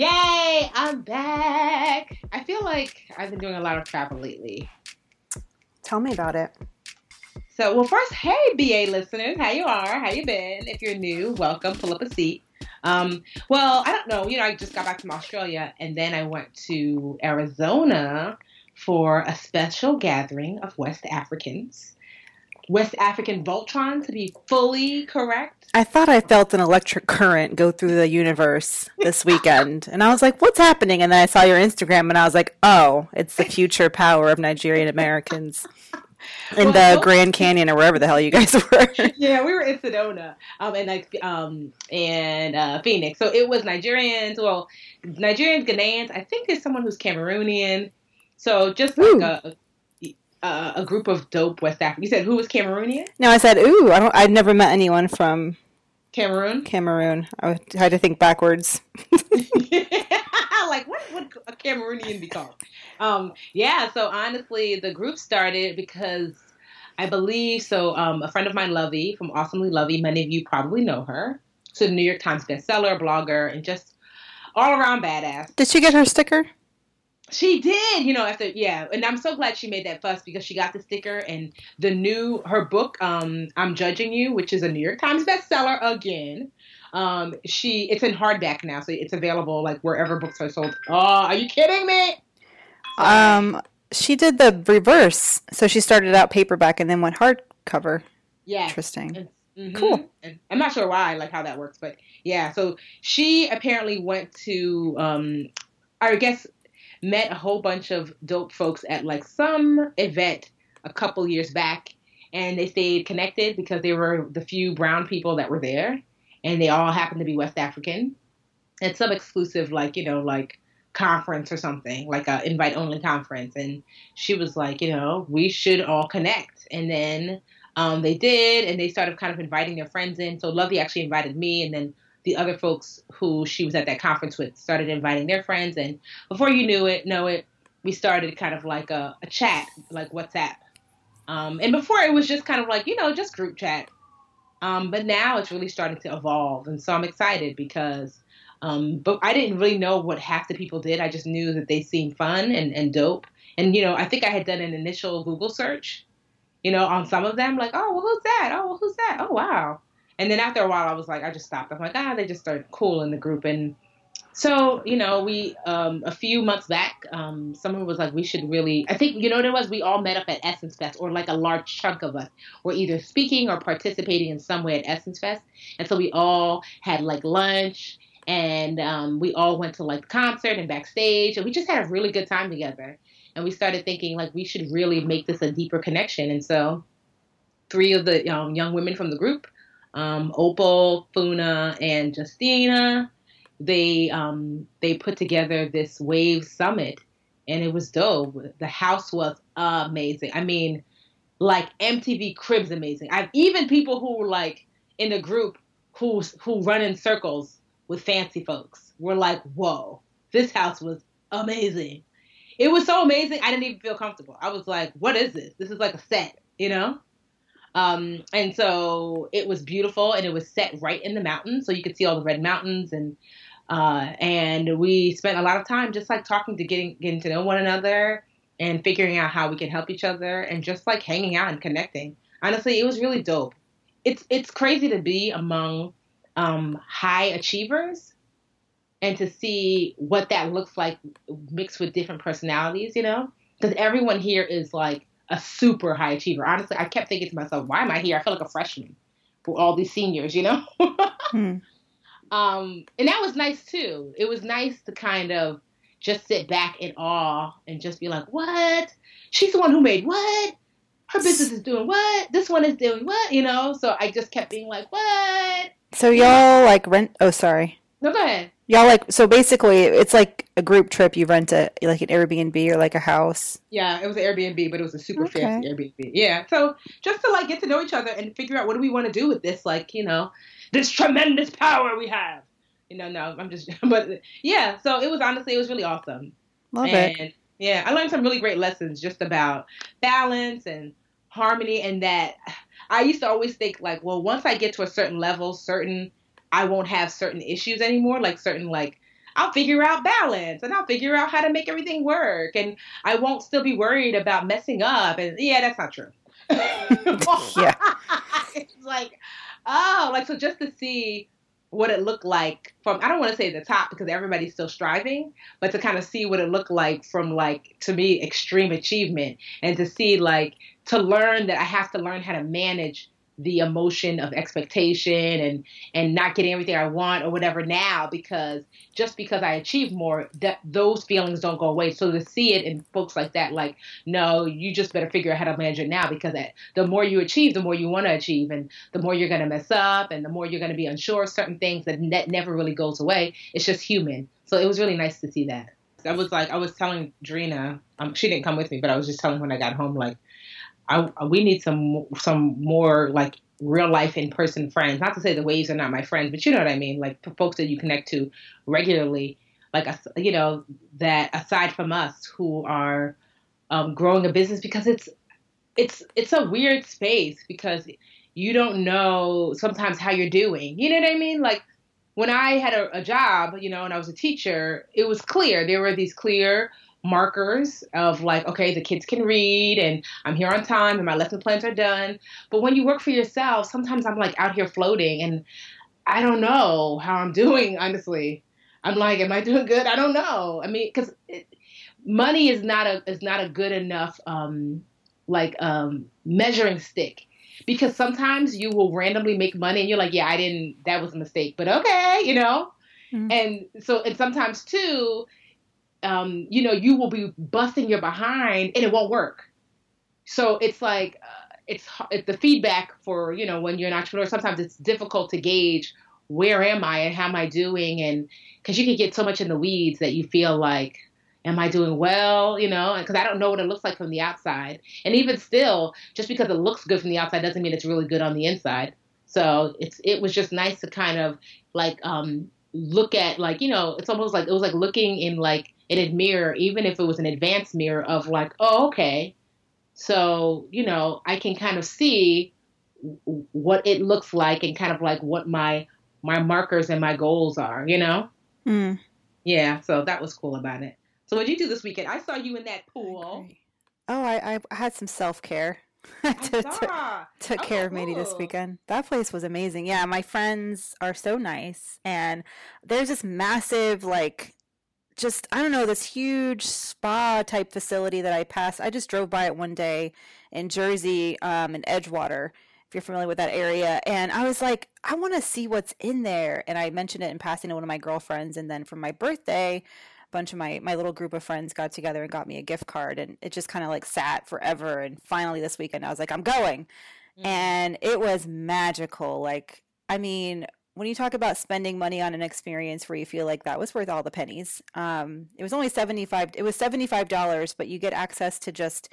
Yay, I'm back. I feel like I've been doing a lot of travel lately. Tell me about it. So, well, first, hey, BA listeners, how you are? How you been? If you're new, welcome. Pull up a seat. Um, well, I don't know. You know, I just got back from Australia, and then I went to Arizona for a special gathering of West Africans. West African Voltron, to be fully correct. I thought I felt an electric current go through the universe this weekend. and I was like, what's happening? And then I saw your Instagram and I was like, oh, it's the future power of Nigerian Americans. In well, the Grand Canyon or wherever the hell you guys were. yeah, we were in Sedona, um, and like um, and uh, Phoenix. So it was Nigerians. Well, Nigerians, Ghanaians. I think there's someone who's Cameroonian. So just like a, uh, a group of dope West African. You said who was Cameroonian? No, I said ooh. I don't. I'd never met anyone from Cameroon. Cameroon. I had to think backwards. like what would a Cameroonian be called? Um, yeah. So honestly, the group started because I believe so. Um, a friend of mine, Luvvie from Awesomely Luvvie. Many of you probably know her. So New York Times bestseller, blogger, and just all around badass. Did she get her sticker? She did, you know, after yeah, and I'm so glad she made that fuss because she got the sticker and the new her book, um, I'm Judging You, which is a New York Times bestseller again. Um, she it's in hardback now, so it's available like wherever books are sold. Oh, are you kidding me? Um, she did the reverse, so she started out paperback and then went hardcover. Yeah, interesting. Mm-hmm. Cool. And I'm not sure why, like how that works, but yeah. So she apparently went to, um, I guess met a whole bunch of dope folks at like some event a couple years back and they stayed connected because they were the few brown people that were there and they all happened to be West African. At some exclusive like, you know, like conference or something, like a invite only conference. And she was like, you know, we should all connect. And then um, they did, and they started kind of inviting their friends in. So Lovey actually invited me, and then the other folks who she was at that conference with started inviting their friends, and before you knew it, know it, we started kind of like a, a chat, like WhatsApp. Um, and before it was just kind of like you know just group chat, um, but now it's really starting to evolve, and so I'm excited because. Um, but I didn't really know what half the people did. I just knew that they seemed fun and, and dope. And you know, I think I had done an initial Google search, you know, on some of them, like, oh, well, who's that? Oh, well, who's that? Oh, wow. And then after a while, I was like, I just stopped. I'm like, ah, they just started cool in the group. And so, you know, we, um, a few months back, um, someone was like, we should really, I think, you know what it was? We all met up at Essence Fest, or like a large chunk of us were either speaking or participating in some way at Essence Fest. And so we all had like lunch and um, we all went to like concert and backstage and we just had a really good time together. And we started thinking like we should really make this a deeper connection. And so three of the um, young women from the group um, Opal, Funa, and Justina. They um, they put together this Wave Summit, and it was dope. The house was amazing. I mean, like MTV Cribs amazing. I've even people who were like in the group who who run in circles with fancy folks were like, "Whoa, this house was amazing." It was so amazing. I didn't even feel comfortable. I was like, "What is this? This is like a set," you know. Um, and so it was beautiful and it was set right in the mountains. So you could see all the red mountains and, uh, and we spent a lot of time just like talking to getting, getting to know one another and figuring out how we can help each other and just like hanging out and connecting. honestly, it was really dope. It's it's crazy to be among um, high achievers and to see what that looks like mixed with different personalities, you know? Because everyone here is like a super high achiever. Honestly, I kept thinking to myself, why am I here? I feel like a freshman for all these seniors, you know? hmm. um, and that was nice too. It was nice to kind of just sit back in awe and just be like, what? She's the one who made what? Her business is doing what? This one is doing what? You know? So I just kept being like, what? So y'all like rent? Oh, sorry. No, go ahead. Y'all like so basically it's like a group trip. You rent a like an Airbnb or like a house. Yeah, it was an Airbnb, but it was a super okay. fancy Airbnb. Yeah, so just to like get to know each other and figure out what do we want to do with this, like you know, this tremendous power we have. You know, no, I'm just, but yeah. So it was honestly, it was really awesome. Love and, it. Yeah, I learned some really great lessons just about balance and harmony, and that I used to always think like, well, once I get to a certain level, certain I won't have certain issues anymore, like certain like I'll figure out balance and I'll figure out how to make everything work and I won't still be worried about messing up and yeah, that's not true. yeah. it's like oh, like so just to see what it looked like from I don't want to say the top because everybody's still striving, but to kind of see what it looked like from like to me extreme achievement and to see like to learn that I have to learn how to manage the emotion of expectation and and not getting everything I want or whatever now because just because I achieve more that those feelings don't go away. So to see it in folks like that like no you just better figure out how to manage it now because that, the more you achieve the more you want to achieve and the more you're going to mess up and the more you're going to be unsure of certain things that ne- never really goes away. It's just human. So it was really nice to see that. I was like I was telling Drina um, she didn't come with me but I was just telling when I got home like I, we need some some more like real life in person friends. Not to say the waves are not my friends, but you know what I mean. Like folks that you connect to regularly, like you know that aside from us who are um, growing a business because it's it's it's a weird space because you don't know sometimes how you're doing. You know what I mean? Like when I had a, a job, you know, and I was a teacher, it was clear there were these clear markers of like, okay, the kids can read and I'm here on time and my lesson plans are done. But when you work for yourself, sometimes I'm like out here floating and I don't know how I'm doing, honestly. I'm like, am I doing good? I don't know. I mean, because money is not a is not a good enough um, like um, measuring stick because sometimes you will randomly make money and you're like, yeah, I didn't. That was a mistake, but okay, you know. Mm-hmm. And so, and sometimes too, um, you know, you will be busting your behind and it won't work. So it's like, uh, it's, it's the feedback for, you know, when you're an entrepreneur, sometimes it's difficult to gauge where am I and how am I doing? And because you can get so much in the weeds that you feel like, am I doing well? You know, because I don't know what it looks like from the outside. And even still, just because it looks good from the outside doesn't mean it's really good on the inside. So it's it was just nice to kind of like um, look at like you know it's almost like it was like looking in like in a mirror, even if it was an advanced mirror of like, oh, okay. So, you know, I can kind of see what it looks like and kind of like what my my markers and my goals are, you know? Mm. Yeah, so that was cool about it. So what did you do this weekend? I saw you in that pool. Oh, I, I had some self care. to, to, took oh, care of Mandi this weekend. That place was amazing. Yeah, my friends are so nice, and there's this massive like just I don't know this huge spa type facility that I passed. I just drove by it one day in Jersey, um, in Edgewater, if you're familiar with that area, and I was like, I want to see what's in there. And I mentioned it in passing to one of my girlfriends, and then for my birthday, a bunch of my my little group of friends got together and got me a gift card, and it just kind of like sat forever. And finally this weekend, I was like, I'm going, mm-hmm. and it was magical. Like, I mean when you talk about spending money on an experience where you feel like that was worth all the pennies, um, it was only seventy five. It was seventy five dollars, but you get access to just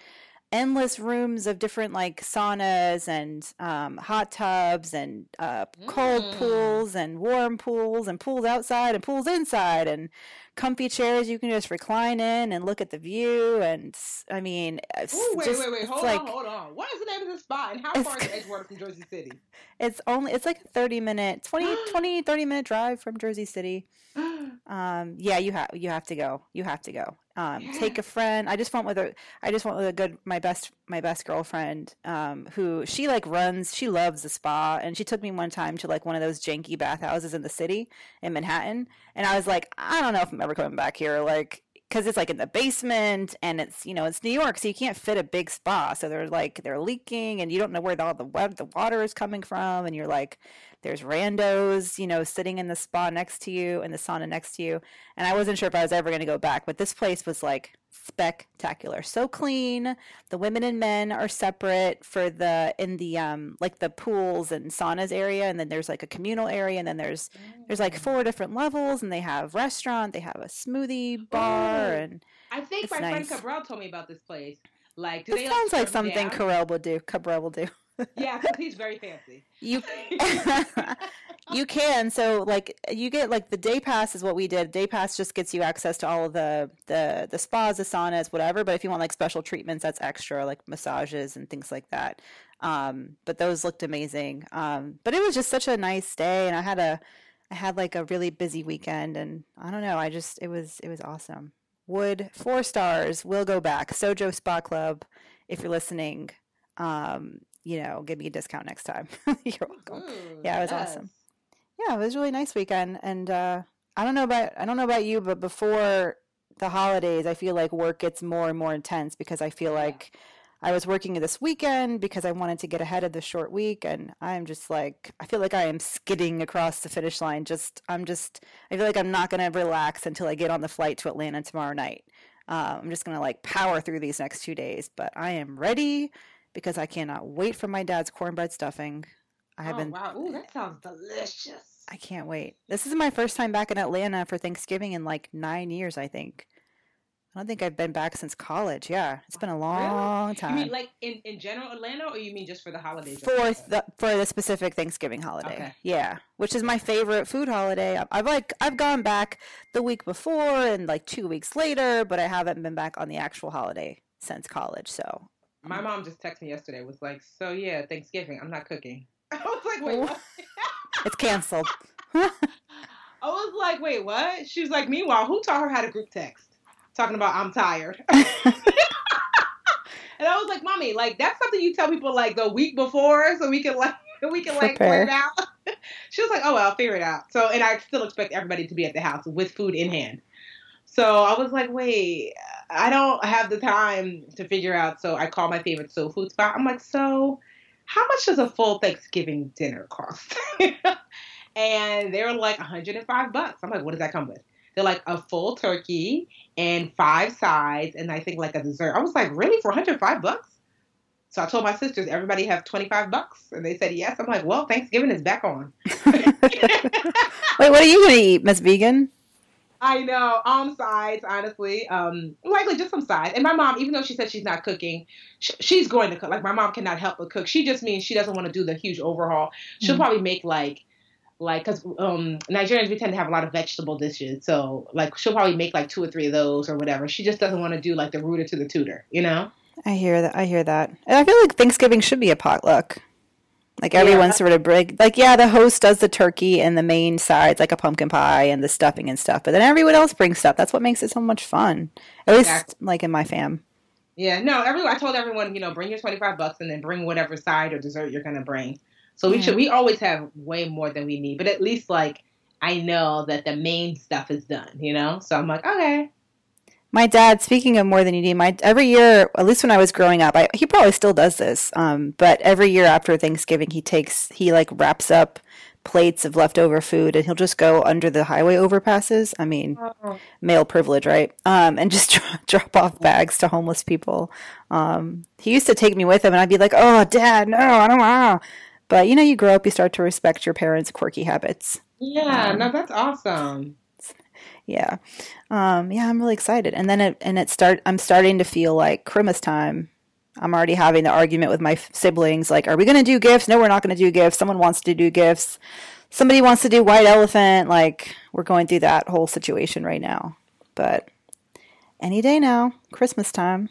endless rooms of different like saunas and um, hot tubs and uh, cold mm. pools and warm pools and pools outside and pools inside and comfy chairs you can just recline in and look at the view and I mean Ooh, wait just, wait wait. Hold like, on hold on. What is the name of this spot and how far is Edgewater from Jersey City? It's only it's like a 30 minute 20 20 30 minute drive from Jersey City Um, yeah, you have you have to go. You have to go. Um, yeah. Take a friend. I just went with a. I just went with a good my best my best girlfriend. Um, who she like runs. She loves the spa, and she took me one time to like one of those janky bathhouses in the city in Manhattan, and I was like, I don't know if I'm ever coming back here. Like because it's like in the basement and it's you know it's New York, so you can't fit a big spa. So they're like they're leaking, and you don't know where the, all the web the water is coming from, and you're like, there's randos, you know, sitting in the spa next to you and the sauna next to you. And I wasn't sure if I was ever going to go back, but this place was like spectacular. So clean. The women and men are separate for the in the um like the pools and saunas area and then there's like a communal area and then there's there's like four different levels and they have restaurant, they have a smoothie bar and I think my nice. friend Cabral told me about this place. Like, do they sounds like, something Cabral would do. Cabral will do yeah, because he's very fancy. You you can so like you get like the day pass is what we did. Day pass just gets you access to all of the the the spas, the saunas, whatever. But if you want like special treatments, that's extra, like massages and things like that. Um, but those looked amazing. Um, but it was just such a nice day, and I had a I had like a really busy weekend, and I don't know. I just it was it was awesome. Would four stars. Will go back. Sojo Spa Club. If you're listening, um, you know, give me a discount next time. You're welcome. Ooh, yeah, it was yes. awesome. Yeah, it was a really nice weekend. And uh, I don't know about I don't know about you, but before the holidays, I feel like work gets more and more intense because I feel like I was working this weekend because I wanted to get ahead of the short week, and I'm just like I feel like I am skidding across the finish line. Just I'm just I feel like I'm not gonna relax until I get on the flight to Atlanta tomorrow night. Uh, I'm just gonna like power through these next two days, but I am ready because I cannot wait for my dad's cornbread stuffing. I have oh, been. Wow, Ooh, that sounds delicious. I can't wait. This is my first time back in Atlanta for Thanksgiving in like nine years, I think. I don't think I've been back since college. Yeah, it's been a long really? time. You mean like in, in general Atlanta, or you mean just for the holidays? For the for the specific Thanksgiving holiday. Okay. Yeah, which is my favorite food holiday. I've like I've gone back the week before and like two weeks later, but I haven't been back on the actual holiday since college. So my mom just texted me yesterday. Was like, so yeah, Thanksgiving. I'm not cooking. I was like, wait, what? it's canceled. I was like, wait, what? She was like, meanwhile, who taught her how to group text? Talking about I'm tired. and I was like, mommy, like that's something you tell people like the week before, so we can like we can like plan it out. she was like, oh well, I'll figure it out. So, and I still expect everybody to be at the house with food in hand. So I was like, wait, I don't have the time to figure out. So I call my favorite soul food spot. I'm like, so how much does a full Thanksgiving dinner cost? and they were like 105 bucks. I'm like, what does that come with? They're like a full turkey and five sides and I think like a dessert. I was like, really for 105 bucks? So I told my sisters, everybody have 25 bucks? And they said yes. I'm like, well, Thanksgiving is back on. Wait, what are you going to eat, Miss Vegan? I know. Um, sides, honestly. Um, likely just some sides. And my mom, even though she said she's not cooking, sh- she's going to cook. Like my mom cannot help but cook. She just means she doesn't want to do the huge overhaul. She'll mm-hmm. probably make like, like, cause um Nigerians we tend to have a lot of vegetable dishes. So like she'll probably make like two or three of those or whatever. She just doesn't want to do like the rooter to the tutor, you know. I hear that. I hear that. And I feel like Thanksgiving should be a potluck. Like everyone yeah. sort of bring like yeah, the host does the turkey and the main sides like a pumpkin pie and the stuffing and stuff, but then everyone else brings stuff. That's what makes it so much fun. At least like in my fam. Yeah, no, everyone. I told everyone, you know, bring your twenty five bucks and then bring whatever side or dessert you're gonna bring. So we yeah. should. Mm-hmm. We always have way more than we need, but at least like I know that the main stuff is done. You know, so I'm like, okay, my dad, speaking of more than you need, my every year, at least when I was growing up, I, he probably still does this. Um, but every year after Thanksgiving, he takes he like wraps up plates of leftover food and he'll just go under the highway overpasses. I mean, oh. male privilege, right? Um, and just drop off bags to homeless people. Um, he used to take me with him, and I'd be like, "Oh, Dad, no, I don't want." But you know, you grow up, you start to respect your parents' quirky habits. Yeah, um, no, that's awesome yeah, um, yeah, I'm really excited. And then it and it start. I'm starting to feel like Christmas time. I'm already having the argument with my siblings. Like, are we going to do gifts? No, we're not going to do gifts. Someone wants to do gifts. Somebody wants to do white elephant. Like, we're going through that whole situation right now. But any day now, Christmas time.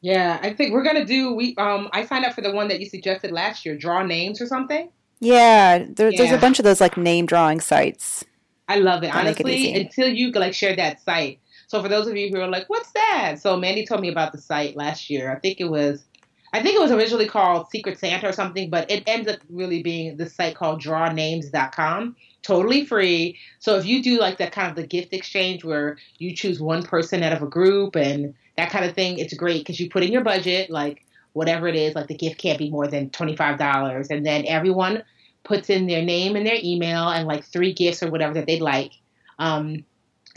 Yeah, I think we're gonna do. We um, I signed up for the one that you suggested last year. Draw names or something. Yeah, there, yeah. there's a bunch of those like name drawing sites. I love it honestly. It until you like share that site. So for those of you who are like, "What's that?" So Mandi told me about the site last year. I think it was, I think it was originally called Secret Santa or something, but it ends up really being the site called DrawNames.com. Totally free. So if you do like that kind of the gift exchange where you choose one person out of a group and that kind of thing, it's great because you put in your budget, like whatever it is, like the gift can't be more than twenty five dollars, and then everyone puts in their name and their email and like three gifts or whatever that they'd like. Um,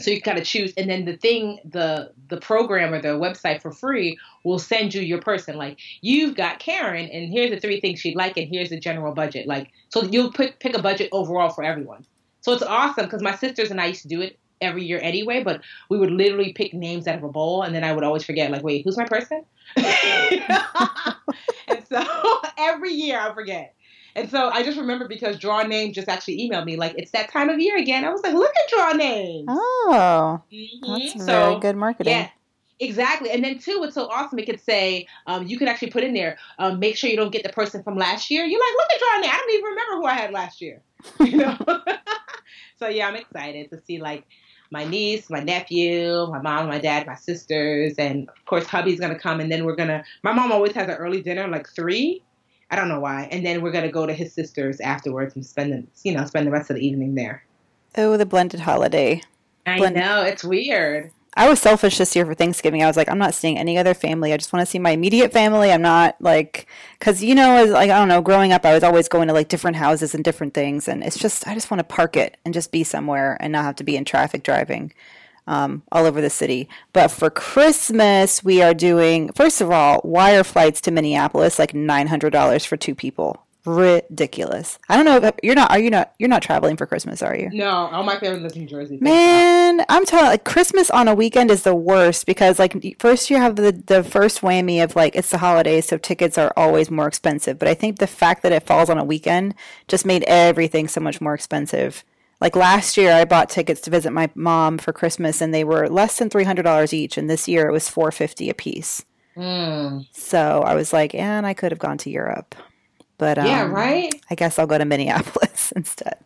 so you kind of choose, and then the thing, the the program or the website for free will send you your person. Like you've got Karen, and here's the three things she'd like, and here's the general budget. Like so, you'll pick pick a budget overall for everyone. So it's awesome because my sisters and I used to do it every year anyway. But we would literally pick names out of a bowl, and then I would always forget. Like, wait, who's my person? and so every year I forget. And so I just remember because Draw Name just actually emailed me like it's that time of year again. I was like, look at Draw Name. Oh, mm-hmm. that's so, very good marketing. Yeah, exactly. And then too, it's so awesome. It could say um, you could actually put in there, um, make sure you don't get the person from last year. You're like, look at Draw Name. I don't even remember who I had last year. You know. so yeah, I'm excited to see like my niece, my nephew, my mom, my dad, my sisters, and of course hubby's gonna come, and then we're gonna. My mom always has an early dinner, like three. I don't know why. And then we're gonna go to his sister's afterwards and spend the you know spend the rest of the evening there. Oh, the blended holiday. I know it's weird. I was selfish this year for Thanksgiving. I was like, I'm not seeing any other family. I just want to see my immediate family. I'm not like, cause you know, as like I don't know, growing up, I was always going to like different houses and different things, and it's just I just want to park it and just be somewhere and not have to be in traffic driving um, all over the city. But for Christmas, we are doing, first of all, wire flights to Minneapolis, like $900 for two people. Ridiculous. I don't know if you're not. Are you not? You're not traveling for Christmas, are you? No, all my family lives in Jersey. Man, I'm telling. Like Christmas on a weekend is the worst because like first you have the the first whammy of like it's the holidays, so tickets are always more expensive. But I think the fact that it falls on a weekend just made everything so much more expensive. Like last year, I bought tickets to visit my mom for Christmas, and they were less than three hundred dollars each. And this year, it was four fifty a piece. Mm. So I was like, and I could have gone to Europe, but um, yeah, right. I guess I'll go to Minneapolis instead.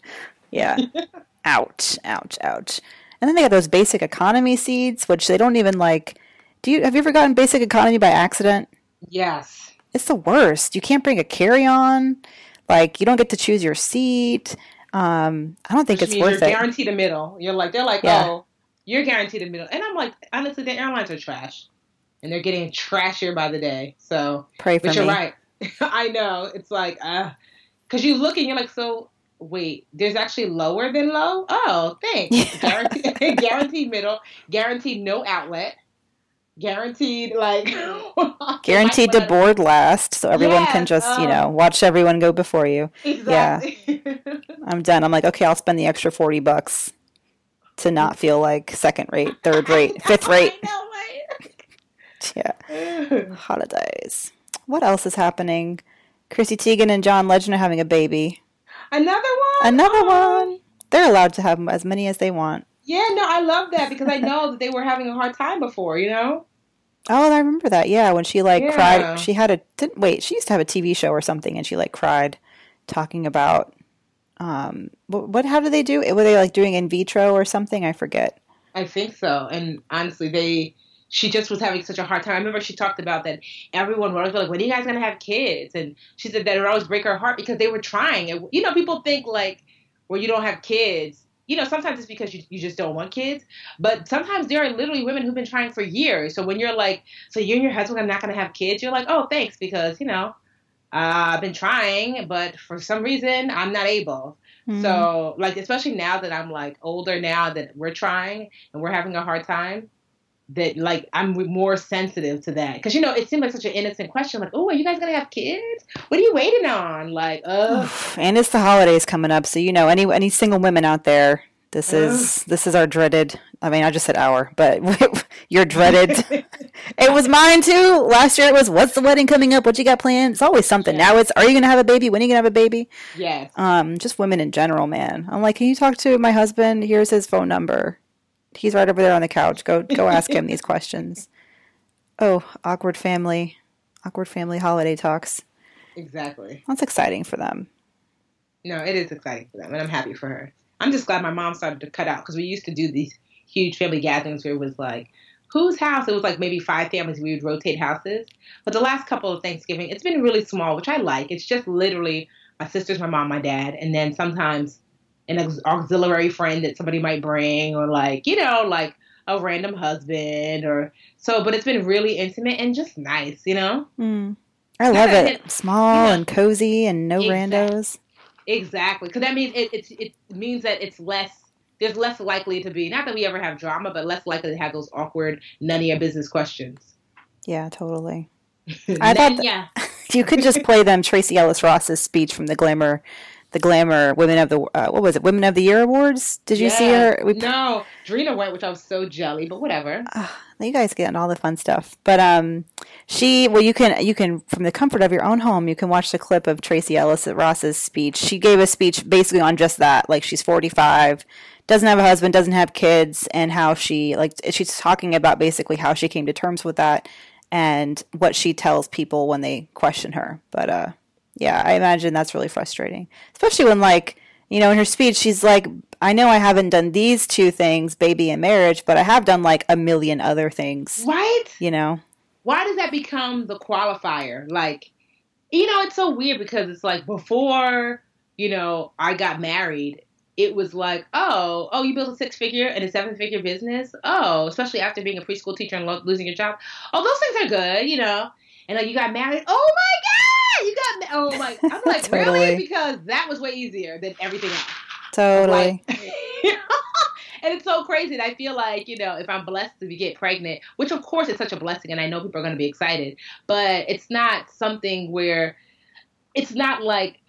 Yeah. ouch! Ouch! Ouch! And then they got those basic economy seats, which they don't even like. Do you have you ever gotten basic economy by accident? Yes. It's the worst. You can't bring a carry on. Like you don't get to choose your seat. Um, I don't think Which it's worth you're it. Guaranteed a middle. You're like they're like, yeah. oh, you're guaranteed a middle, and I'm like, honestly, the airlines are trash, and they're getting trashier by the day. So pray for but you're right. I know. It's like, uh, because you look and you're like, so wait, there's actually lower than low. Oh, thanks. guaranteed, guaranteed middle, guaranteed no outlet guaranteed like guaranteed to board last so everyone yes, can just um, you know watch everyone go before you. Exactly. yeah. I'm done. I'm like okay i'll spend the extra 40 bucks to not feel like second rate third rate fifth rate. know, yeah. Holidays. What else is happening? Chrissy teigen and john legend are having a baby. Another one? Another oh. one. They're allowed to have as many as they want. Yeah, no, I love that because I know that they were having a hard time before, you know? Oh, I remember that. Yeah, when she like yeah. cried, she had a didn't wait. She used to have a TV show or something, and she like cried, talking about um what, what how did they do? It? Were they like doing in vitro or something? I forget. I think so. And honestly, they she just was having such a hard time. I remember she talked about that everyone would always be like, "When are you guys gonna have kids?" And she said that it would always break her heart because they were trying. And you know, people think like, "Well, you don't have kids." You know, sometimes it's because you, you just don't want kids, but sometimes there are literally women who've been trying for years. So when you're like, so you and your husband are not going to have kids, you're like, oh, thanks, because, you know, uh, I've been trying, but for some reason I'm not able. Mm-hmm. So, like, especially now that I'm like older now that we're trying and we're having a hard time, that like I'm more sensitive to that. Because you know it seemed like such an innocent question like oh are you guys gonna have kids? What are you waiting on? Like uh and it's the holidays coming up so you know any any single women out there this is this is our dreaded I mean I just said our but your dreaded. It was mine too. Last year it was what's the wedding coming up? What you got planned? It's always something. Yeah. now it's are you gonna have a baby? When are you gonna have a baby? Yes. Um just women in general man. I'm like can you talk to my husband? Here's his phone number He's right over there on the couch. Go go ask him these questions. Oh, awkward family, awkward family holiday talks. Exactly. That's exciting for them. No, it is exciting for them, and I'm happy for her. I'm just glad my mom started to cut out because we used to do these huge family gatherings where it was like, whose house? It was like maybe five families. We would rotate houses. But the last couple of Thanksgiving, it's been really small, which I like. It's just literally my sisters, my mom, my dad, and then sometimes an auxiliary friend that somebody might bring, or like you know, like a random husband, or so. But it's been really intimate and just nice, you know. Mm. I love it. Small you know, and cozy and no exactly. randos. Exactly, because that means it, it it means that it's less. There's less likely to be not that we ever have drama, but less likely to have those awkward, none of your business questions. Yeah, totally. I thought that, yeah. you could just play them Tracee Ellis Ross's speech from the Glamour the Glamour Women of the uh, what was it Women of the Year awards? Did you see her? We, no, Drina went, which I was so jelly, but whatever. Uh, you guys get all the fun stuff, but um, she well you can you can from the comfort of your own home you can watch the clip of Tracee Ellis Ross's speech. She gave a speech basically on just that, like she's forty five. Doesn't have a husband, doesn't have kids, and how she like she's talking about basically how she came to terms with that and what she tells people when they question her. But uh, yeah, I imagine that's really frustrating, especially when like you know in her speech she's like, I know I haven't done these two things, baby and marriage, but I have done like a million other things, right? You know, why does that become the qualifier? Like, you know, it's so weird because it's like before you know I got married, it was like, oh, oh, you built a six figure and a seven figure business. Oh, especially after being a preschool teacher and lo- losing your job. Oh, those things are good, you know. And like you got married. Oh my god you got. Oh my! I'm like, totally. really? Because that was way easier than everything else. Totally. Like, and it's so crazy. And I feel like, you know, if I'm blessed to get pregnant, which of course it's such a blessing, and I know people are going to be excited, but it's not something where it's not like.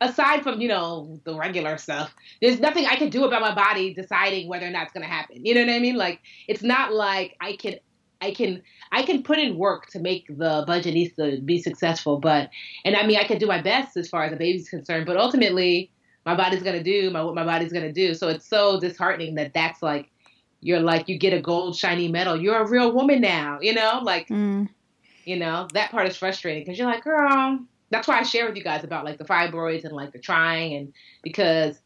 Aside from you know the regular stuff, there's nothing I can do about my body deciding whether or not it's gonna happen. You know what I mean? Like it's not like I can I can I can put in work to make the budget needs to be successful, but and I mean I can do my best as far as the baby's concerned, but ultimately my body's gonna do my what my body's gonna do. So it's so disheartening that that's like you're like you get a gold shiny medal. You're a real woman now, you know, like mm. you know that part is frustrating because you're like, girl. That's why I share with you guys about like the fibroids and like the trying and because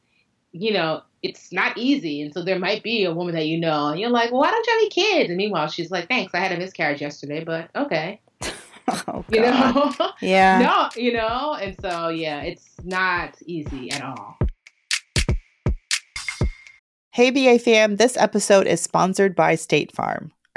you know it's not easy. And so there might be a woman that you know, and you're like, well, why don't you have any kids? And meanwhile, she's like, thanks, I had a miscarriage yesterday, but okay. oh, you know? Yeah. no, you know? And so, yeah, it's not easy at all. Hey, BA fam, this episode is sponsored by State Farm.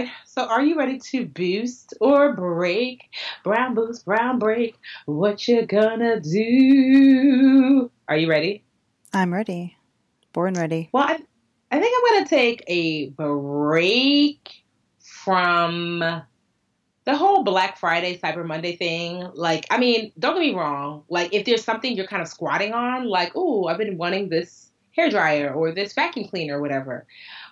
Right. So, are you ready to boost or break? Brown boost, brown break. What you gonna do? Are you ready? I'm ready. Born ready. Well, I, I think I'm gonna take a break from the whole Black Friday, Cyber Monday thing. Like, I mean, don't get me wrong. Like, if there's something you're kind of squatting on, like, oh, I've been wanting this hair dryer or this vacuum cleaner or whatever.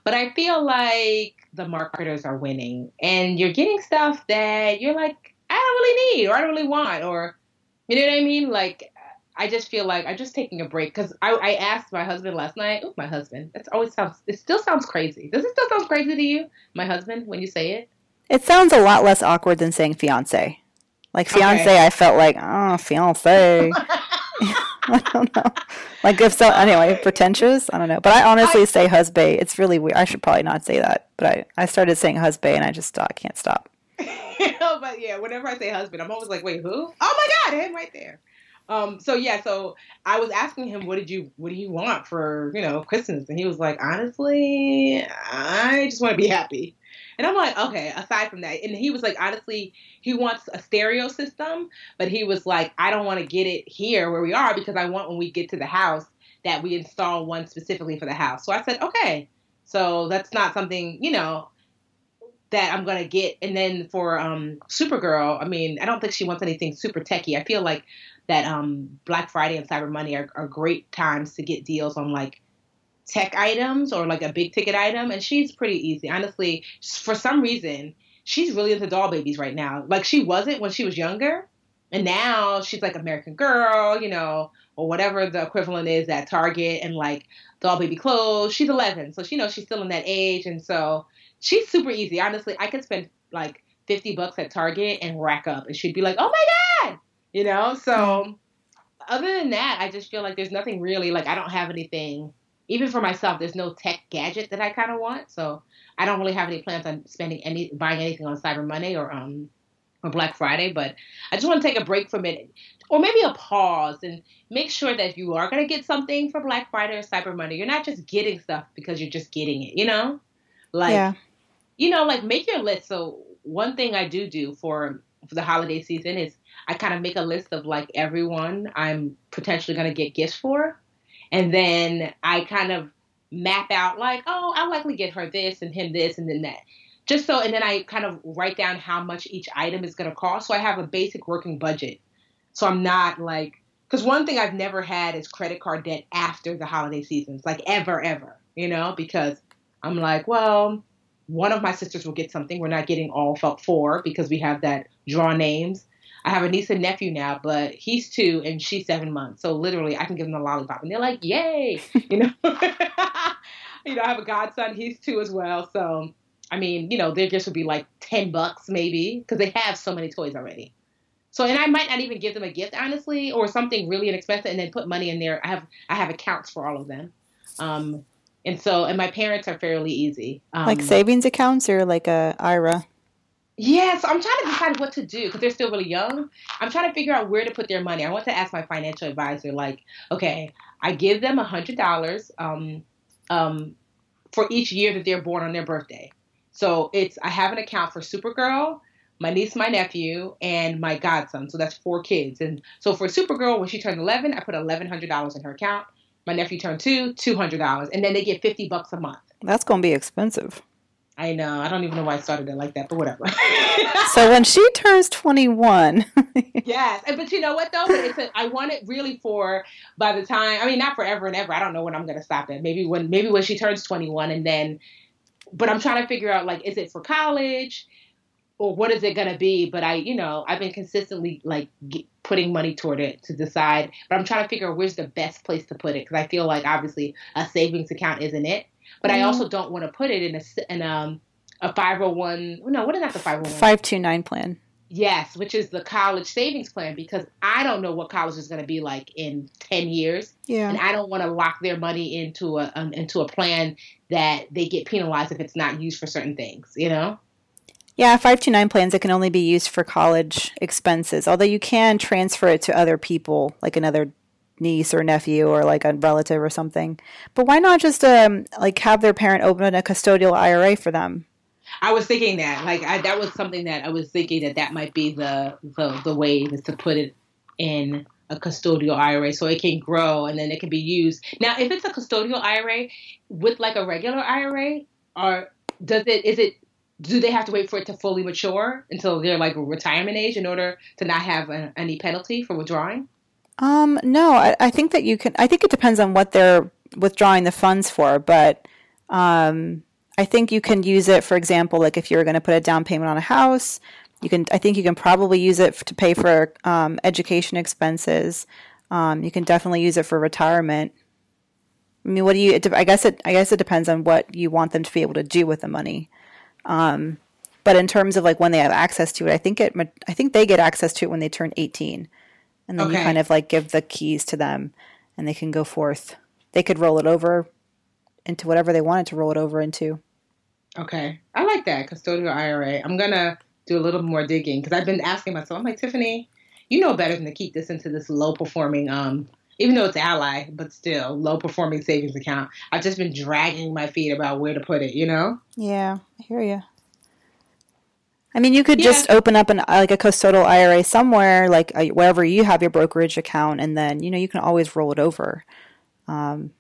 But I feel like the marketers are winning and you're getting stuff that you're like, I don't really need or I don't really want or you know what I mean? Like I just feel like I'm just taking a break because I, I, asked my husband last night. Oh, my husband. That always sounds. It still sounds crazy. Does it still sound crazy to you, my husband, when you say it? It sounds a lot less awkward than saying fiance. Like fiance, okay. I felt like oh fiance. I don't know. Like if so, anyway, pretentious. I don't know, but I honestly I, say husband. It's really weird. I should probably not say that, but I I started saying husband, and I just uh, can't stop. but yeah, whenever I say husband, I'm always like, wait, who? Oh my god, him right there. Um, so yeah, so I was asking him, what did you, what do you want for, you know, Christmas? And he was like, honestly, I just want to be happy. And I'm like, okay, aside from that. And he was like, honestly, he wants a stereo system, but he was like, I don't want to get it here where we are because I want when we get to the house that we install one specifically for the house. So I said, okay. So that's not something, you know, that I'm gonna get. And then for um, Supergirl, I mean, I don't think she wants anything super techy. I feel like that um, Black Friday and Cyber Monday are, are great times to get deals on like tech items or like a big ticket item, and she's pretty easy. Honestly, for some reason, she's really into doll babies right now. Like she wasn't when she was younger, and now she's like American Girl, you know, or whatever the equivalent is at Target, and like doll baby clothes. She's 11, so she knows she's still in that age, and so she's super easy. Honestly, I could spend like 50 bucks at Target and rack up, and she'd be like, "Oh my god," you know. So other than that, I just feel like there's nothing really like I don't have anything even for myself, there's no tech gadget that I kind of want. So I don't really have any plans on spending any buying anything on Cyber Monday or um or Black Friday. But I just want to take a break from it, or maybe a pause and make sure that you are going to get something for Black Friday or Cyber Monday, you're not just getting stuff because you're just getting it. You know, like yeah. you know, like make your list. So one thing I do do for for the holiday season is I kind of make a list of like everyone I'm potentially going to get gifts for and then I kind of map out like, oh, I'll likely get her this and him this and then that. Just so, and then I kind of write down how much each item is going to cost. So I have a basic working budget. So I'm not like, because one thing I've never had is credit card debt after the holiday seasons, like ever, ever, you know, because I'm like, well, one of my sisters will get something. We're not getting all four because we have that draw names. I have a niece and nephew now, but he's two and she's seven months. So literally, I can give them a lollipop, and they're like, "Yay!" You know. you know, I have a godson. He's two as well. So, I mean, you know, their gifts would be like ten bucks maybe because they have so many toys already. So, and I might not even give them a gift, honestly, or something really inexpensive, and then put money in there. I have I have accounts for all of them. Um, and so, and my parents are fairly easy. Um, like savings accounts or like a IRA. Yeah, so I'm trying to decide what to do because they're still really young. I'm trying to figure out where to put their money. I want to ask my financial advisor, like, okay, I give them a hundred dollars um, um, for each year that they're born on their birthday. So it's I have an account for Supergirl, my niece, my nephew, and my godson. So that's four kids. And so for Supergirl, when she turned 11, I put eleven hundred dollars in her account. My nephew turned two, two hundred dollars, and then they get fifty bucks a month. That's gonna be expensive. I know. I don't even know why I started it like that, but whatever. so when she turns 21. yes. But you know what, though? It's a, I want it really for by the time, I mean, not forever and ever. I don't know when I'm going to stop it. Maybe when, maybe when she turns 21 and then, but I'm trying to figure out, like, is it for college? Or what is it going to be? But I, you know, I've been consistently like get, putting money toward it to decide. But I'm trying to figure out where's the best place to put it because I feel like obviously a savings account isn't it but mm. I also don't want to put it in a in um a 501 no what is that the 501 529 plan. Yes which is the college savings plan because i don't know what college is going to be like in 10 years. Yeah. And i don't want to lock their money into a um, into a plan that they get penalized if it's not used for certain things you know? Yeah 529 plans that can only be used for college expenses although you can transfer it to other people like another niece or nephew or like a relative or something. But why not just um like have their parent open a custodial IRA for them? I was thinking that like I, that was something that I was thinking that that might be the the the way is to put it in a custodial IRA so it can grow and then it can be used. Now, if it's a custodial IRA with like a regular IRA, or does it is it do they have to wait for it to fully mature until they're like retirement age in order to not have any penalty for withdrawing? Um, no, I, I think that you can. I think it depends on what they're withdrawing the funds for, but um, I think you can use it. For example, like if you're going to put a down payment on a house, you can. I think you can probably use it to pay for um, education expenses. Um, you can definitely use it for retirement. I mean, what do you? I guess it. I guess it depends on what you want them to be able to do with the money. Um, but in terms of like when they have access to it, I think it. I think they get access to it when they turn eighteen and then okay. you kind of like give the keys to them and they can go forth. They could roll it over into whatever they wanted to roll it over into. Okay. I like that custodial IRA. I'm going to do a little more digging because I've been asking myself, I'm like, Tiffany, you know better than to keep this into this low performing, um, even though it's ally, but still low performing savings account. I've just been dragging my feet about where to put it, you know? Yeah, I hear you. I mean, you could yeah. just open up an like a custodial IRA somewhere, like uh, wherever you have your brokerage account, and then you know you can always roll it over. Um,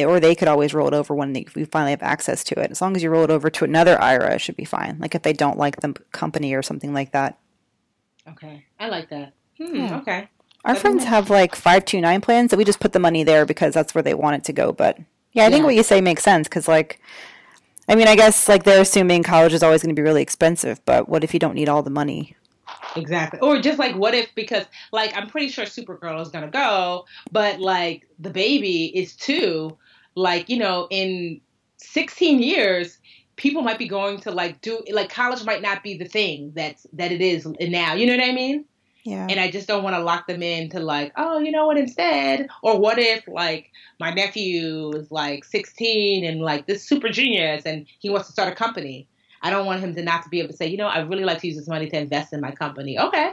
or they could always roll it over when they, we finally have access to it. As long as you roll it over to another IRA, it should be fine. Like if they don't like the company or something like that. Okay, I like that. Hmm, yeah. Okay. Our friends have like five two nine plans, that we just put the money there because that's where they want it to go. But yeah, I think what you say makes sense because like, I mean, I guess like they're assuming college is always going to be really expensive, but what if you don't need all the money? Exactly. Or just like, what if, because like, I'm pretty sure Supergirl is going to go, but like the baby is two. Like, you know, in 16 years, people might be going to like do, like, college might not be the thing that's, that it is now. You know what I mean? Yeah. And I just don't want to lock them into like, oh, you know what, instead, or what if like my nephew is like 16 and like this super genius and he wants to start a company. I don't want him to not to be able to say, you know, I really like to use this money to invest in my company. Okay.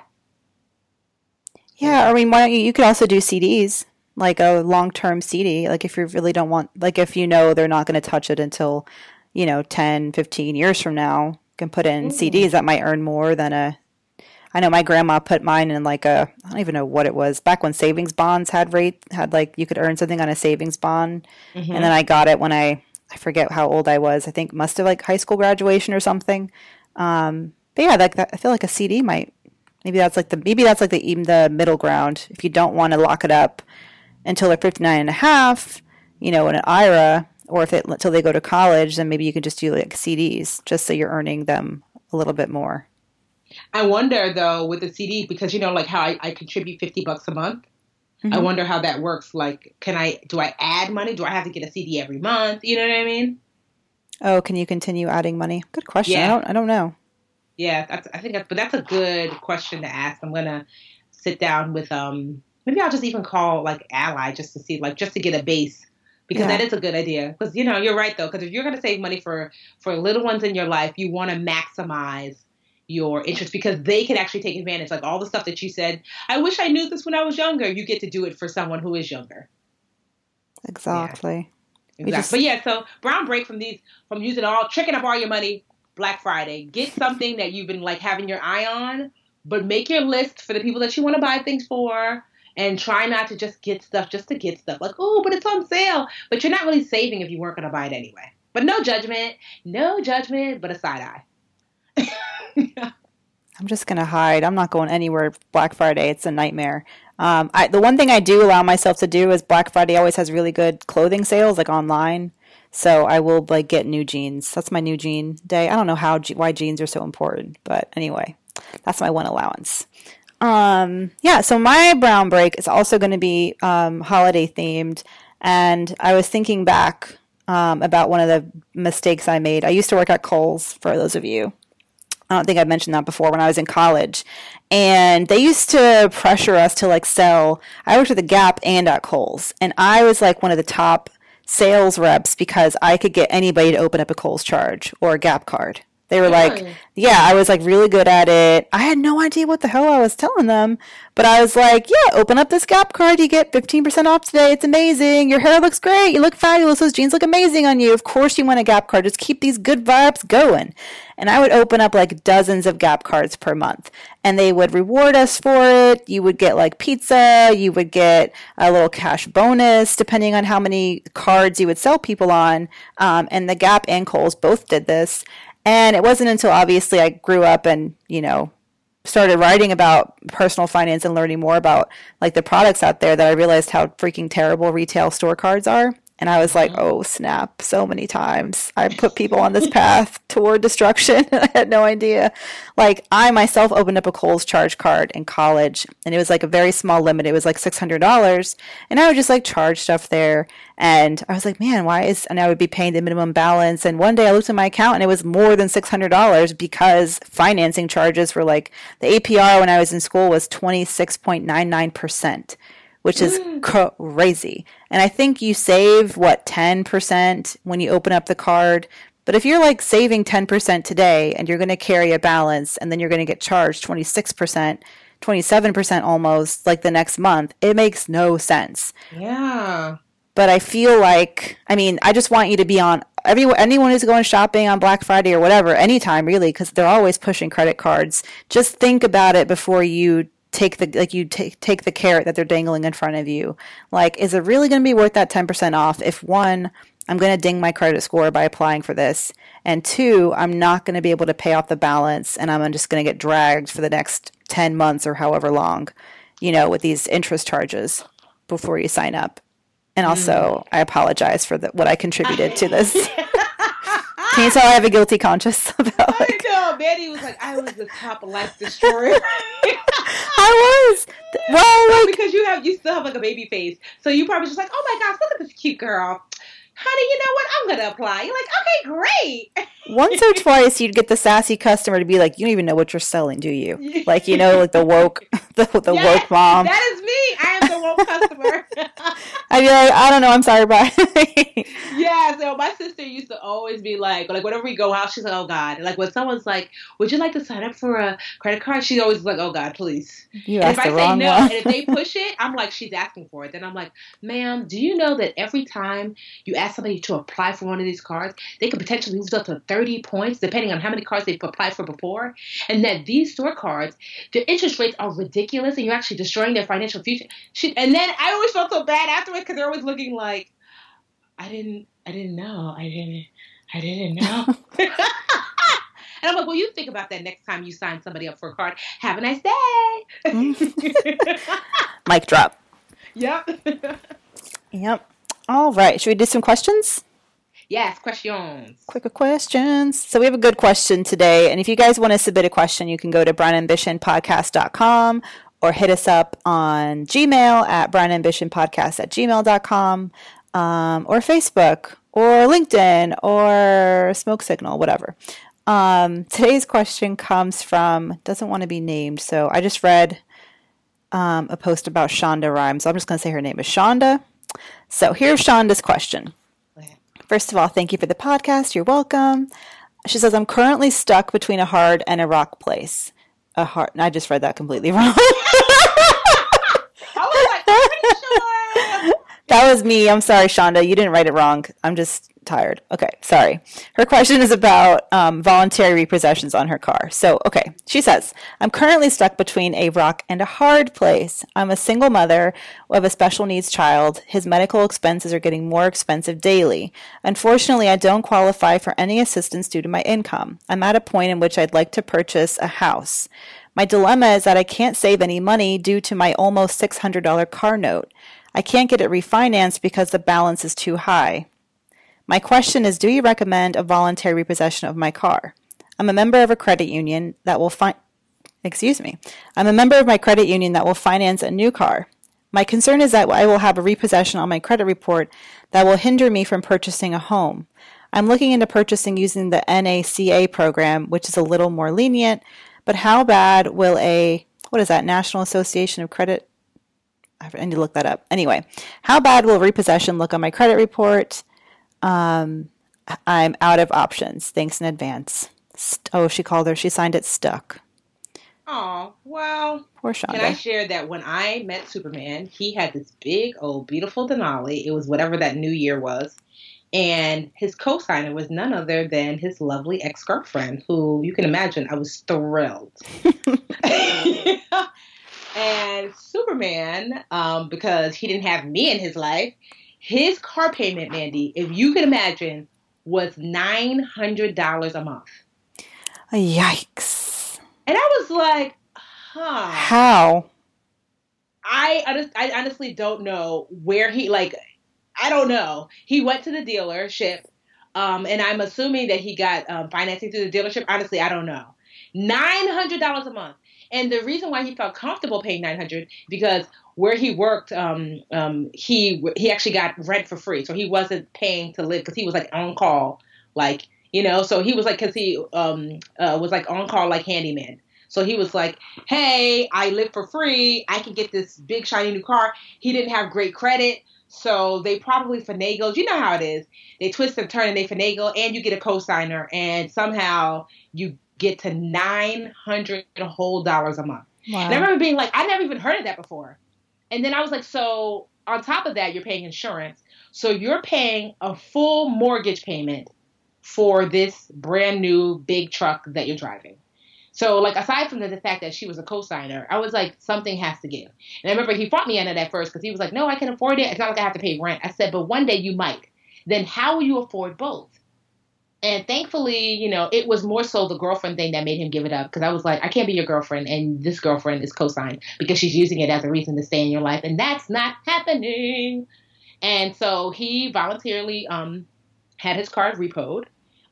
Yeah, I mean, why don't you? You could also do CDs, like a long-term CD. Like if you really don't want, like if you know they're not going to touch it until, you know, 10, 15 years from now, you can put in mm. CDs that might earn more than a I know my grandma put mine in like a I don't even know what it was back when savings bonds had rate had like you could earn something on a savings bond, mm-hmm. and then I got it when I I forget how old I was. I think must have like high school graduation or something. Um, but yeah, like that, I feel like a CD might maybe that's like the maybe that's like the even the middle ground if you don't want to lock it up until they're 59 and a half, you know, in an IRA or if it until they go to college, then maybe you can just do like CDs just so you're earning them a little bit more. I wonder though with the CD because you know like how I, I contribute fifty bucks a month. Mm-hmm. I wonder how that works. Like, can I do I add money? Do I have to get a CD every month? You know what I mean? Oh, can you continue adding money? Good question. Yeah. I don't. I don't know. Yeah, that's, I think that's but that's a good question to ask. I'm gonna sit down with um maybe I'll just even call like Ally just to see like just to get a base because yeah. that is a good idea. Because you know you're right though. Because if you're gonna save money for for little ones in your life, you want to maximize your interest because they can actually take advantage. Like all the stuff that you said, I wish I knew this when I was younger. You get to do it for someone who is younger. Exactly. Yeah. Exactly. Just... But yeah, so brown break from these from using all tricking up all your money Black Friday. Get something that you've been like having your eye on, but make your list for the people that you want to buy things for. And try not to just get stuff just to get stuff. Like, oh, but it's on sale. But you're not really saving if you weren't going to buy it anyway. But no judgment. No judgment, but a side eye. I'm just gonna hide. I'm not going anywhere Black Friday. It's a nightmare. Um, I, the one thing I do allow myself to do is Black Friday always has really good clothing sales, like online. So I will like get new jeans. That's my new jean day. I don't know how why jeans are so important, but anyway, that's my one allowance. Um, yeah. So my brown break is also going to be um, holiday themed, and I was thinking back um, about one of the mistakes I made. I used to work at Kohl's for those of you I don't think I've mentioned that before when I was in college. And they used to pressure us to like sell. I worked at the Gap and at Kohl's. And I was like one of the top sales reps because I could get anybody to open up a Kohl's charge or a Gap card. They were like, yeah, I was like really good at it. I had no idea what the hell I was telling them, but I was like, yeah, open up this Gap card. You get 15% off today. It's amazing. Your hair looks great. You look fabulous. Those jeans look amazing on you. Of course you want a Gap card. Just keep these good vibes going. And I would open up like dozens of Gap cards per month and they would reward us for it. You would get like pizza. You would get a little cash bonus depending on how many cards you would sell people on. Um, and the Gap and Kohl's both did this. And it wasn't until obviously I grew up and, you know, started writing about personal finance and learning more about like the products out there that I realized how freaking terrible retail store cards are. And I was like, oh, snap, so many times. I put people on this path toward destruction. I had no idea. Like, I myself opened up a Kohl's charge card in college, and it was like a very small limit. It was like $600. And I would just like charge stuff there. And I was like, man, why is, and I would be paying the minimum balance. And one day I looked at my account and it was more than $600 because financing charges were like, the APR when I was in school was 26.99% which is mm. crazy. And I think you save what 10% when you open up the card. But if you're like saving 10% today and you're going to carry a balance and then you're going to get charged 26%, 27% almost like the next month, it makes no sense. Yeah. but I feel like, I mean, I just want you to be on everyone, anyone who's going shopping on Black Friday or whatever, anytime really, because they're always pushing credit cards. Just think about it before you take the like you take take the carrot that they're dangling in front of you. Like, is it really going to be worth that ten percent off? If one, I'm going to ding my credit score by applying for this, and two, I'm not going to be able to pay off the balance, and I'm just going to get dragged for the next ten months or however long, you know, with these interest charges before you sign up. And also, mm. I apologize for the, what I contributed to this. Can you tell I have a guilty conscience about? Like, I know. Mandi was like, I was the top life destroyer. I was. Well, like, because you have you still have like a baby face, so you probably just like, oh my gosh, look at this cute girl honey, you know what? I'm going to apply. You're like, okay, great. Once or twice, you'd get the sassy customer to be like, you don't even know what you're selling, do you? Like, you know, like the woke, the, the yes, woke mom. That is me. I am the customer. I'd be like, I don't know. I'm sorry, bye. yeah. So my sister used to always be like, like whenever we go out, she's like, oh God. Like when someone's like, would you like to sign up for a credit card? She's always like, oh God, please. You and if I say no, one. and if they push it, I'm like, she's asking for it. Then I'm like, ma'am, do you know that every time you ask somebody to apply for one of these cards, they could potentially lose up to 30 points depending on how many cards they've applied for before. And that these store cards, their interest rates are ridiculous and you're actually destroying their financial future. She, and then I always felt so bad afterwards because they're always looking like, I didn't, I didn't know. I didn't, I didn't know. And I'm like, well, you think about that next time you sign somebody up for a card. Have a nice day. Mic drop. Yep. yep. All right. Should we do some questions? Yes, questions. Quick questions. So we have a good question today. And if you guys want to submit a question, you can go to brownambitionpodcast.com or hit us up on Gmail at brownambitionpodcast at gmail.com um, or Facebook or LinkedIn or Smoke Signal, whatever. Um, today's question comes from, doesn't want to be named, so I just read um, a post about Shonda Rhimes. So I'm just going to say her name is Shonda. So here's Shonda's question. First of all, thank you for the podcast. You're welcome. She says, I'm currently stuck between a hard and a rock place. A hard. I just read that completely wrong. That was me. I'm sorry, Shonda. You didn't write it wrong. I'm just tired. Okay, sorry. Her question is about um, voluntary repossessions on her car. So, okay, she says, I'm currently stuck between a rock and a hard place. I'm a single mother of a special needs child. His medical expenses are getting more expensive daily. Unfortunately, I don't qualify for any assistance due to my income. I'm at a point in which I'd like to purchase a house. My dilemma is that I can't save any money due to my almost $600 car note. I can't get it refinanced because the balance is too high. My question is Do you recommend a voluntary repossession of my car? I'm a member of a credit union that will find. Excuse me. I'm a member of my credit union that will finance a new car. My concern is that I will have a repossession on my credit report that will hinder me from purchasing a home. I'm looking into purchasing using the NACA program, which is a little more lenient, but how bad will a, what is that, National Association of Credit? I need to look that up. Anyway, how bad will repossession look on my credit report? Um, I'm out of options. Thanks in advance. St- oh, she called her. She signed it stuck. Oh, well. Poor Shonda. Can I share that when I met Superman, he had this big, old, beautiful Denali. It was whatever that new year was. And his co signer was none other than his lovely ex girlfriend, who you can imagine I was thrilled. and Superman, um, because he didn't have me in his life, his car payment, Mandi, if you can imagine, was nine hundred dollars a month. Yikes! And I was like, huh? How? I I honestly don't know where he like. I don't know. He went to the dealership, um, and I'm assuming that he got um, financing through the dealership. Honestly, I don't know. Nine hundred dollars a month. And the reason why he felt comfortable paying 900 because where he worked, um, um, he he actually got rent for free, so he wasn't paying to live because he was like on call, like you know. So he was like, because he um, uh, was like on call like handyman. So he was like, "Hey, I live for free. I can get this big shiny new car." He didn't have great credit, so they probably finagled. You know how it is. They twist and turn and they finagle, and you get a cosigner, and somehow you get to nine hundred whole dollars a month. Wow. And I remember being like, I never even heard of that before. And then I was like, so on top of that, you're paying insurance. So you're paying a full mortgage payment for this brand new big truck that you're driving. So, like, aside from the, the fact that she was a co-signer, I was like, something has to give. And I remember he fought me on it at first because he was like, no, I can afford it. It's not like I have to pay rent. I said, but one day you might. Then how will you afford both? And thankfully, you know, it was more so the girlfriend thing that made him give it up because I was like, I can't be your girlfriend, and this girlfriend is co-signed because she's using it as a reason to stay in your life, and that's not happening. And so he voluntarily um, had his car repoed,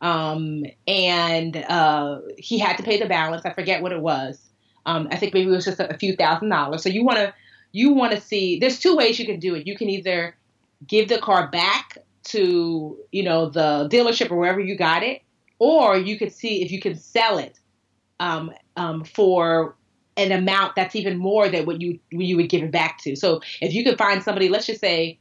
um, and uh, he had to pay the balance. I forget what it was. Um, I think maybe it was just a, a few thousand dollars. So you want to you want to see. There's two ways you can do it. You can either give the car back to you know the dealership or wherever you got it, or you could see if you can sell it um, um, for an amount that's even more than what you you would give it back to. So if you could find somebody, let's just say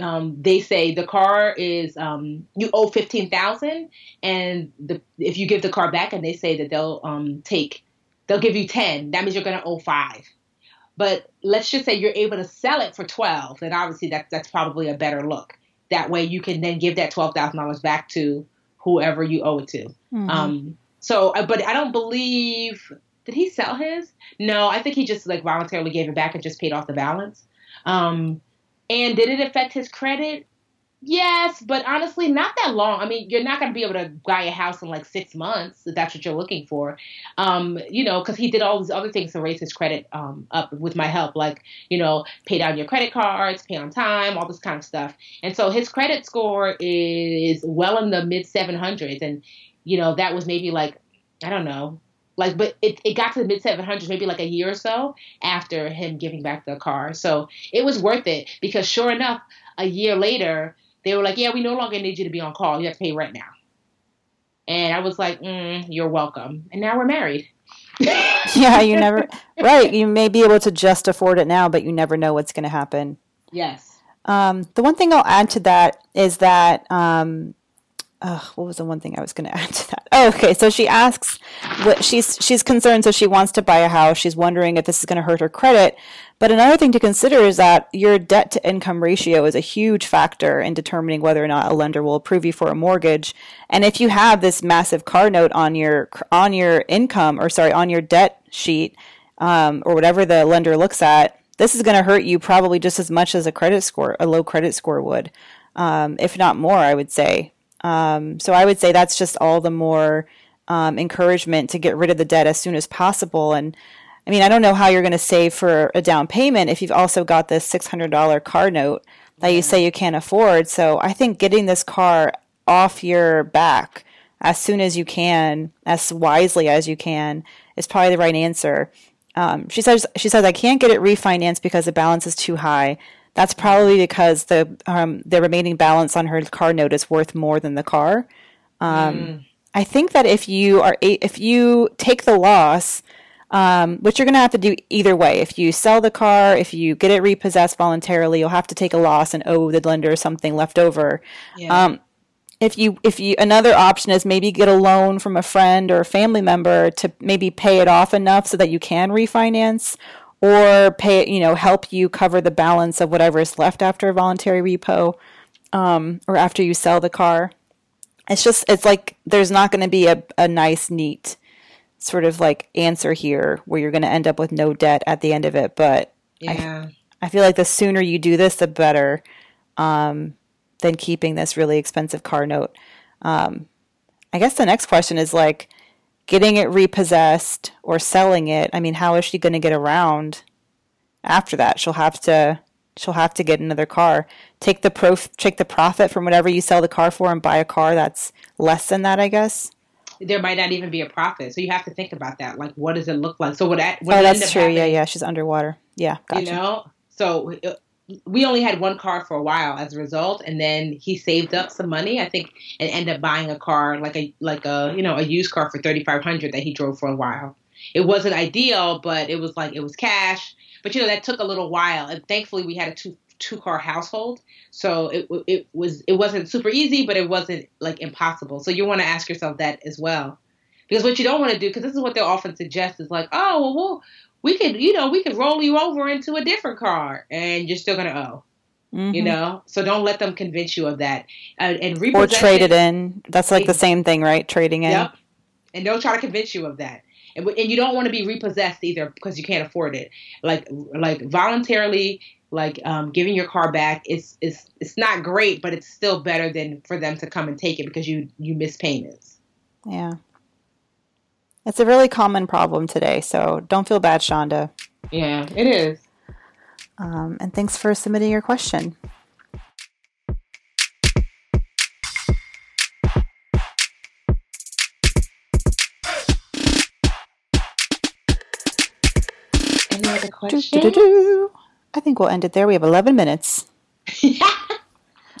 um, they say the car is um, you owe fifteen thousand, and the if you give the car back, and they say that they'll um, take they'll give you ten, that means you're going to owe five. But let's just say you're able to sell it for twelve, then obviously that's that's probably a better look. That way you can then give that twelve thousand dollars back to whoever you owe it to. Mm-hmm. Um, so, uh, but I don't believe did he sell his? No, I think he just like voluntarily gave it back and just paid off the balance. Um, and did it affect his credit? Yes, but honestly, not that long. I mean, you're not going to be able to buy a house in like six months if that's what you're looking for. Um, you know, because he did all these other things to raise his credit um, up with my help, like, you know, pay down your credit cards, pay on time, all this kind of stuff. And so his credit score is well in the mid 700s. And, you know, that was maybe like, I don't know, like but it, it got to the mid 700s maybe like a year or so after him giving back the car so it was worth it because sure enough a year later they were like, yeah, we no longer need you to be on call. You have to pay rent now. And I was like, mm, you're welcome. And now we're married. yeah, you never, right. You may be able to just afford it now, but you never know what's going to happen. Yes. Um, the one thing I'll add to that is that um, what was the one thing I was going to add to that? Oh, okay. So she asks what she's she's concerned. So she wants to buy a house. She's wondering if this is going to hurt her credit. But another thing to consider is that your debt to income ratio is a huge factor in determining whether or not a lender will approve you for a mortgage. And if you have this massive car note on your on your income or sorry on your debt sheet um, or whatever the lender looks at, this is going to hurt you probably just as much as a credit score, a low credit score would, um, if not more. I would say. Um, so I would say that's just all the more um, encouragement to get rid of the debt as soon as possible. And I mean, I don't know how you're going to save for a down payment if you've also got this $600 car note that you say you can't afford. So I think getting this car off your back as soon as you can, as wisely as you can, is probably the right answer. Um, she says she says I can't get it refinanced because the balance is too high. That's probably because the um, the remaining balance on her car note is worth more than the car. Um, mm. I think that if you are if you take the loss, um, which you're going to have to do either way. If you sell the car, if you get it repossessed voluntarily, you'll have to take a loss and owe the lender something left over. Yeah. Um, if you if you another option is maybe get a loan from a friend or a family member to maybe pay it off enough so that you can refinance or pay, you know, help you cover the balance of whatever is left after a voluntary repo um, or after you sell the car. It's just, it's like there's not going to be a, a nice, neat sort of like answer here where you're going to end up with no debt at the end of it. But yeah. I, I feel like the sooner you do this, the better um, than keeping this really expensive car note. Um, I guess the next question is like, getting it repossessed or selling it, I mean, how is she going to get around after that? She'll have to she'll have to get another car. Take the pro take the profit from whatever you sell the car for and buy a car that's less than that, I guess. There might not even be a profit, so you have to think about that. Like, what does it look like? So what? What oh, that's true. Yeah, yeah. She's underwater. Yeah, gotcha. You know, so uh, we only had one car for a while as a result, and then he saved up some money, I think, and ended up buying a car like a like a you know a used car for thirty five hundred that he drove for a while. It wasn't ideal, but it was like it was cash. But you know that took a little while, and thankfully we had a two two car household, so it it was it wasn't super easy, but it wasn't like impossible. So you want to ask yourself that as well, because what you don't want to do, because this is what they'll often suggest, is like, oh well, we'll we could, you know, we could roll you over into a different car and you're still going to owe. Mm-hmm. You know, so don't let them convince you of that. Uh, and or trade it in. That's like the same thing, right? Trading in. Yep. And don't try to convince you of that. And, and you don't want to be repossessed either because you can't afford it. Like like voluntarily like um, giving your car back is is it's not great, but it's still better than for them to come and take it because you you miss payments. Yeah. It's a really common problem today, so don't feel bad, Shonda. Yeah, it is. Um, and thanks for submitting your question. Any other questions? I think we'll end it there. We have 11 minutes.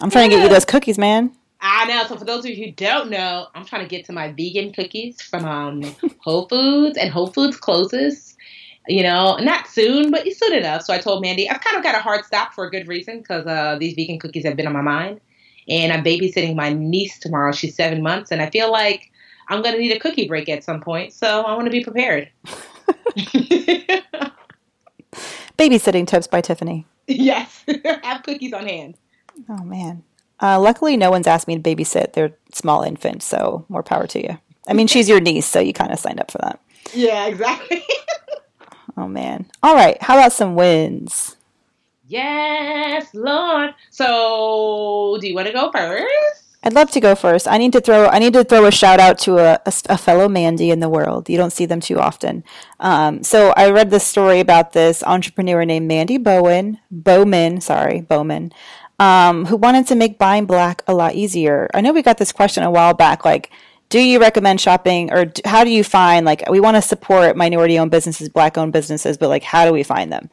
I'm trying yeah. to get you those cookies, man. I know. So for those of you who don't know, I'm trying to get to my vegan cookies from um, Whole Foods, and Whole Foods closes. You know, not soon, but soon enough. So I told Mandi I've kind of got a hard stop for a good reason because uh, these vegan cookies have been on my mind, and I'm babysitting my niece tomorrow. She's seven months, and I feel like I'm going to need a cookie break at some point. So I want to be prepared. Babysitting tips by Tiffany. Yes, have cookies on hand. Oh man. Uh, luckily, no one's asked me to babysit their small infant, so more power to you. I mean, she's your niece, so you kind of signed up for that. Yeah, exactly. oh, man. All right. How about some wins? Yes, Lord. So, do you want to go first? I'd love to go first. I need to throw I need to throw a shout out to a, a, a fellow Mandy in the world. You don't see them too often. Um, so I read this story about this entrepreneur named Mandy Bowen Bowman, sorry Bowman, um, who wanted to make buying black a lot easier. I know we got this question a while back, like, do you recommend shopping or how do you find, like, we want to support minority owned businesses, black owned businesses, but like, how do we find them?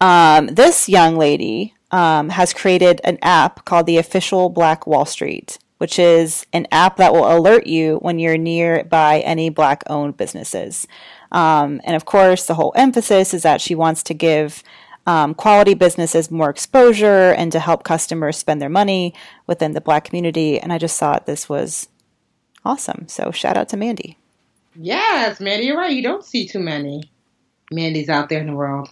Um, this young lady um, has created an app called the Official Black Wall Street, which is an app that will alert you when you're nearby any black owned businesses. Um, and of course, the whole emphasis is that she wants to give um, quality businesses more exposure and to help customers spend their money within the black community. And I just thought this was awesome. So shout out to Mandy. Yes, Mandi, you're right. You don't see too many Mandy's out there in the world.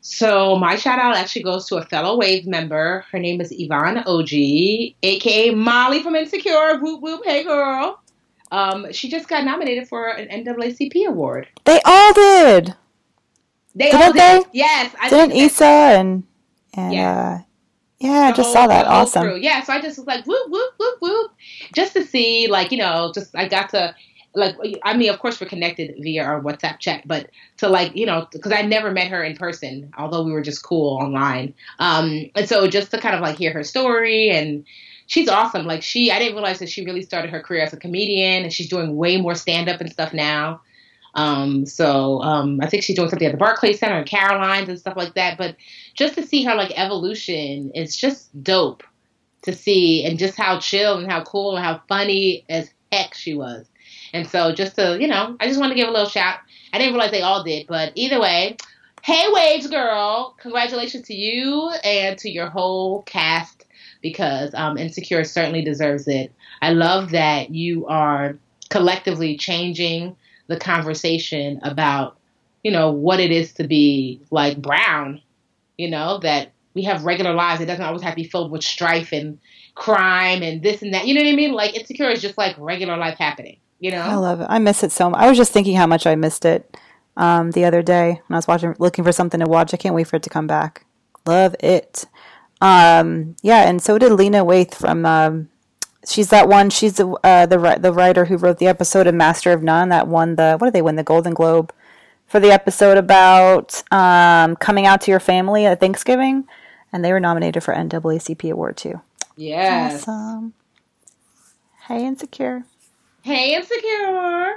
So my shout out actually goes to a fellow Wave member. Her name is Yvonne Orji, aka Molly from Insecure. Whoop whoop, hey girl. Um, she just got nominated for an NAACP award. They all did. They Didn't all did. They? Yes. I Didn't Issa and and yeah. Uh, yeah, I just whole, saw that. Awesome. Crew. Yeah, so I just was like, whoop, whoop, whoop, whoop. Just to see, like, you know, just I got to, like, I mean, of course, we're connected via our WhatsApp chat, but to, like, you know, because I never met her in person, although we were just cool online. Um, and so just to kind of, like, hear her story and, she's awesome. Like she, I didn't realize that she really started her career as a comedian, and she's doing way more stand up and stuff now. Um, so um, I think she's doing something at the Barclays Center and Caroline's and stuff like that. But just to see her like evolution is just dope to see, and just how chill and how cool and how funny as heck she was. And so just to you know, I just want to give a little shout. I didn't realize they all did, but either way, hey Waves girl, congratulations to you and to your whole cast because um, Insecure certainly deserves it. I love that you are collectively changing the conversation about, you know, what it is to be like brown, you know, that we have regular lives. It doesn't always have to be filled with strife and crime and this and that. You know what I mean? Like insecure is just like regular life happening. You know? I love it. I miss it so much. I was just thinking how much I missed it um, the other day when I was watching, looking for something to watch. I can't wait for it to come back. Love it. Um, yeah, and so did Lena Waithe from um, she's that one. She's the uh, the the writer who wrote the episode of Master of None that won the what did they win the Golden Globe for the episode about um, coming out to your family at Thanksgiving, and they were nominated for NAACP award too. Yes. Awesome. Hey, insecure. Hey, insecure.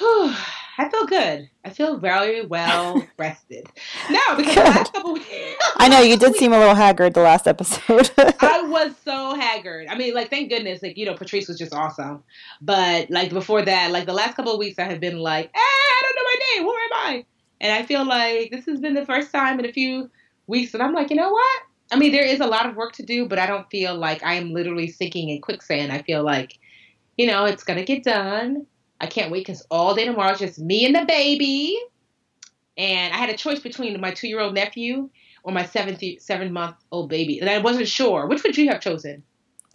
I feel good. I feel very well rested. No, because good. last couple weeks. I know you did seem a little haggard the last episode. I was so haggard. I mean, like, thank goodness, like, you know, Patrice was just awesome. But, like, before that, like, the last couple of weeks, I have been like, eh, I don't know my name. Who am I? And I feel like this has been the first time in a few weeks that I'm like, you know what? I mean, there is a lot of work to do, but I don't feel like I am literally sinking in quicksand. I feel like, you know, it's going to get done I can't wait because all day tomorrow is just me and the baby. And I had a choice between my two year old nephew, or my seventh seven month old baby, and I wasn't sure which would you have chosen.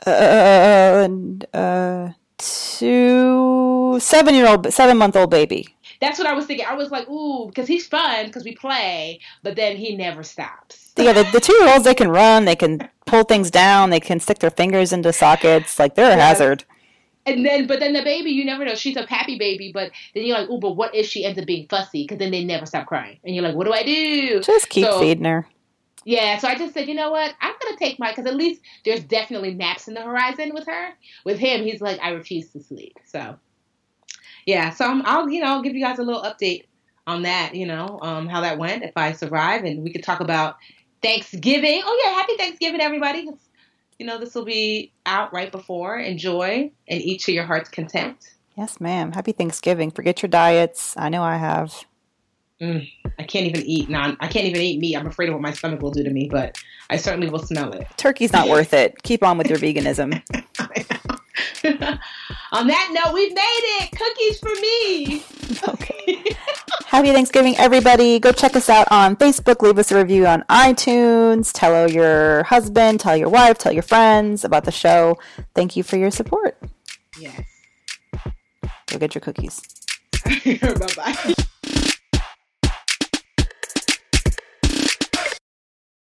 Uh, uh, two seven year old seven month old baby. That's what I was thinking. I was like, ooh, because he's fun because we play, but then he never stops. Yeah, the, the two year olds they can run, they can pull things down, they can stick their fingers into sockets. Like they're a yeah. hazard. And then, but then the baby, you never know. She's a happy baby, but then you're like, oh, but what if she ends up being fussy? Because then they never stop crying, and you're like, what do I do? Just keep so, feeding her. Yeah, so I just said, you know what? I'm gonna take my because at least there's definitely naps in the horizon with her. With him, he's like, I refuse to sleep. So yeah, so i will you know give you guys a little update on that. You know um, how that went if I survive, and we could talk about Thanksgiving. Oh yeah, happy Thanksgiving, everybody. You know this will be out right before. Enjoy and eat to your heart's content. Yes, ma'am. Happy Thanksgiving. Forget your diets. I know I have. Mm, I can't even eat non. I can't even eat meat. I'm afraid of what my stomach will do to me, but I certainly will smell it. Turkey's not worth it. Keep on with your veganism. On that note, we've made it. Cookies for me. Okay. Happy Thanksgiving, everybody. Go check us out on Facebook. Leave us a review on iTunes. Tell your husband, tell your wife, tell your friends about the show. Thank you for your support. Yes. Go get your cookies. bye bye.